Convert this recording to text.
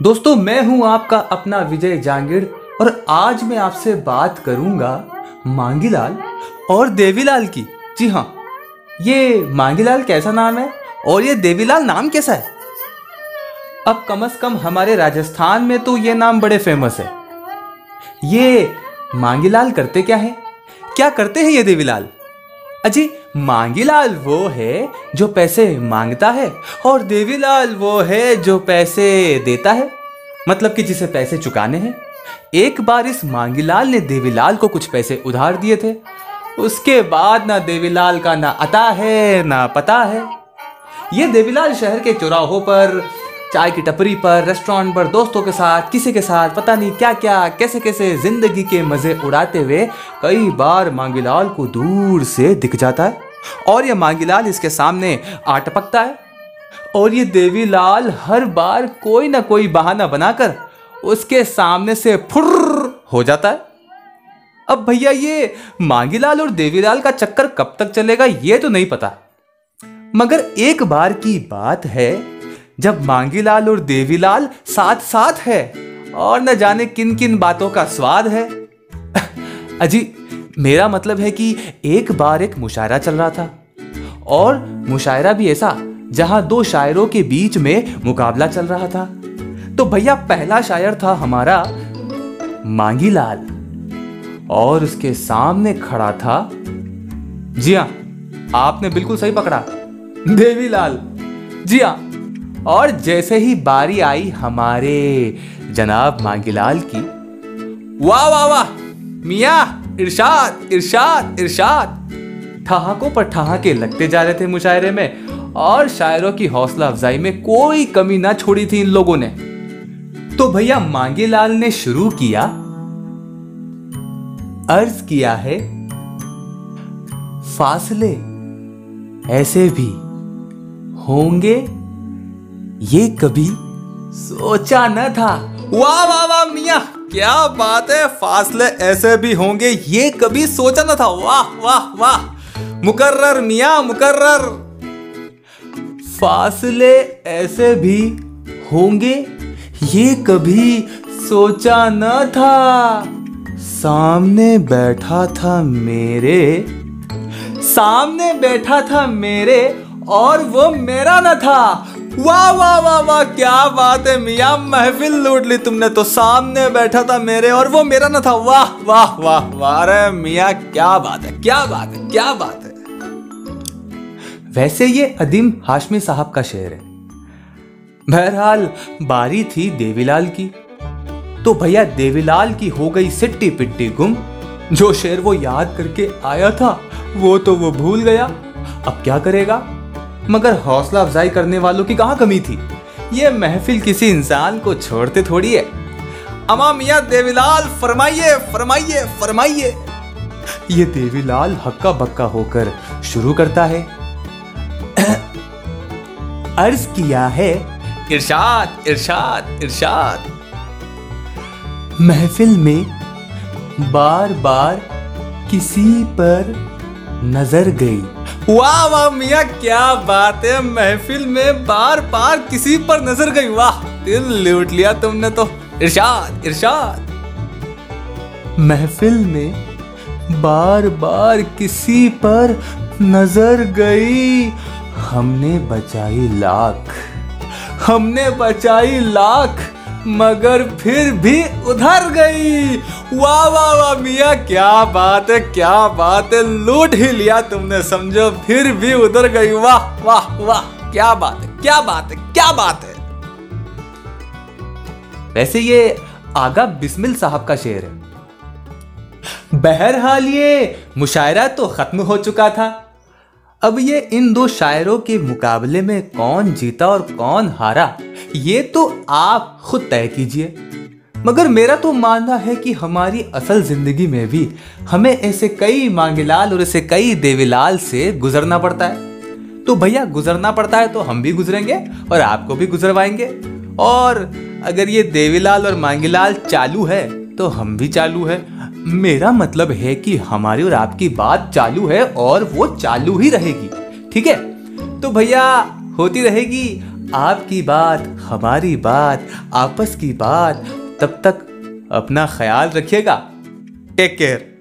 दोस्तों, मैं हूँ आपका अपना विजय जांगिड़ और आज मैं आपसे बात करूँगा मांगीलाल और देवीलाल की। जी हाँ ये मांगीलाल कैसा नाम है और ये देवीलाल नाम कैसा है? अब कम से कम हमारे राजस्थान में तो ये नाम बड़े फ़ेमस है। ये मांगीलाल करते क्या है? क्या करते हैं ये देवीलाल? अजी मांगीलाल वो है जो पैसे माँगता है, और देवीलाल वो है जो पैसे देता है। मतलब कि जिसे पैसे चुकाने हैं। एक बार इस मांगीलाल ने देवीलाल को कुछ पैसे उधार दिए थे। उसके बाद ना देवीलाल का ना अता है, ना पता है। ये देवीलाल शहर के चौराहों पर, चाय की टपरी पर, रेस्टोरेंट पर, दोस्तों के साथ, किसी के साथ, पता नहीं क्या क्या कैसे कैसे ज़िंदगी के मज़े उड़ाते हुए कई बार मांगीलाल को दूर से दिख जाता है। और ये मांगीलाल इसके सामने आ टपकता है। और ये देवीलाल हर बार कोई ना कोई बहाना बनाकर उसके सामने से फुर्र हो जाता है। अब भैया ये मांगीलाल और देवीलाल का चक्कर कब तक चलेगा ये तो नहीं पता। मगर एक बार की बात है, जब मांगीलाल और देवीलाल साथ साथ है और न जाने किन किन बातों का स्वाद है। अजी मेरा मतलब है कि एक बार एक मुशायरा चल रहा था। और मुशायरा भी ऐसा, जहाँ दो शायरों के बीच में मुकाबला चल रहा था। तो भैया, पहला शायर था हमारा मांगीलाल, और उसके सामने खड़ा था, जी हाँ आपने बिल्कुल सही पकड़ा, देवीलाल। जी हाँ और जैसे ही बारी आई हमारे जनाब मांगीलाल की, वाह वाह वाह, मिया! इरशाद इरशाद इरशाद। ठहाकों पर ठहाके लगते जा रहे थे मुशायरे में, और शायरों की हौसला अफजाई में कोई कमी ना छोड़ी थी इन लोगों ने। तो भैया मांगीलाल ने शुरू किया? अर्ज़ किया है, फासले ऐसे भी होंगे, ये कभी सोचा न था। वाह वाह वाह, मिया। क्या बात है? फासले ऐसे भी होंगे, ये कभी सोचा ना था। वाह वाह वाह। मुकर्रर, मिया, मुकर्रर। फासले ऐसे भी होंगे, ये कभी सोचा न था। सामने बैठा था मेरे, सामने बैठा था मेरे, और वो मेरा न था। वाह वाह वाह वाह, क्या बात है, मियाँ, महफिल लूट ली तुमने तो सामने बैठा था मेरे और वो मेरा ना था। वाह वाह वाह वाह, अरे मियाँ, क्या बात है, क्या बात है, क्या बात है। वैसे ये अदीम हाशमी साहब का शेर है। बहरहाल, बारी थी देवीलाल की। तो भैया, देवीलाल की हो गई सिट्टी पिट्टी गुम। जो शेर वो याद करके आया था, वो तो वो भूल गया। अब क्या करेगा? मगर हौसला अफजाई करने वालों की कहाँ कमी थी? ये महफिल किसी इंसान को छोड़ते थोड़ी है। अमा मियाँ देवीलाल, फरमाइए फरमाइए फरमाइए। ये देवीलाल हक्का बक्का होकर शुरू करता है। अर्ज़ किया है, इरशाद इरशाद इरशाद। महफिल में बार बार किसी पर नज़र गई। वाह वाह मियाँ, क्या बात है। महफिल में बार बार किसी पर नज़र गई। वाह, दिल लूट लिया तुमने तो। इरशाद इरशाद। महफिल में बार बार किसी पर नज़र गई। हमने बचाई लाख। हमने बचाई लाख, मगर फिर भी उधर गई। वाह वाह वाह, मिया, क्या बात है, क्या बात है। लूट ही लिया तुमने, समझो, फिर भी उधर गई। वाह वाह वाह, क्या बात है, क्या बात है, क्या बात है। वैसे ये आगा बिस्मिल साहब का शेर है। बहरहाल ये मुशायरा तो खत्म हो चुका था। अब ये इन दो शायरों के मुकाबले में कौन जीता और कौन हारा, ये तो आप खुद तय कीजिए। मगर मेरा तो मानना है कि हमारी असल ज़िंदगी में भी हमें ऐसे कई मांगेलाल और ऐसे कई देवीलाल से गुजरना पड़ता है। तो भैया, गुजरना पड़ता है तो हम भी गुजरेंगे और आपको भी गुजरवाएँगे। और अगर ये देवीलाल और मांगीलाल चालू है तो हम भी चालू है। मेरा मतलब है कि हमारी और आपकी बात चालू है और वो चालू ही रहेगी। ठीक है? तो भैया, होती रहेगी, आपकी बात, हमारी बात, आपस की बात तब तक अपना ख्याल रखिएगा। Take care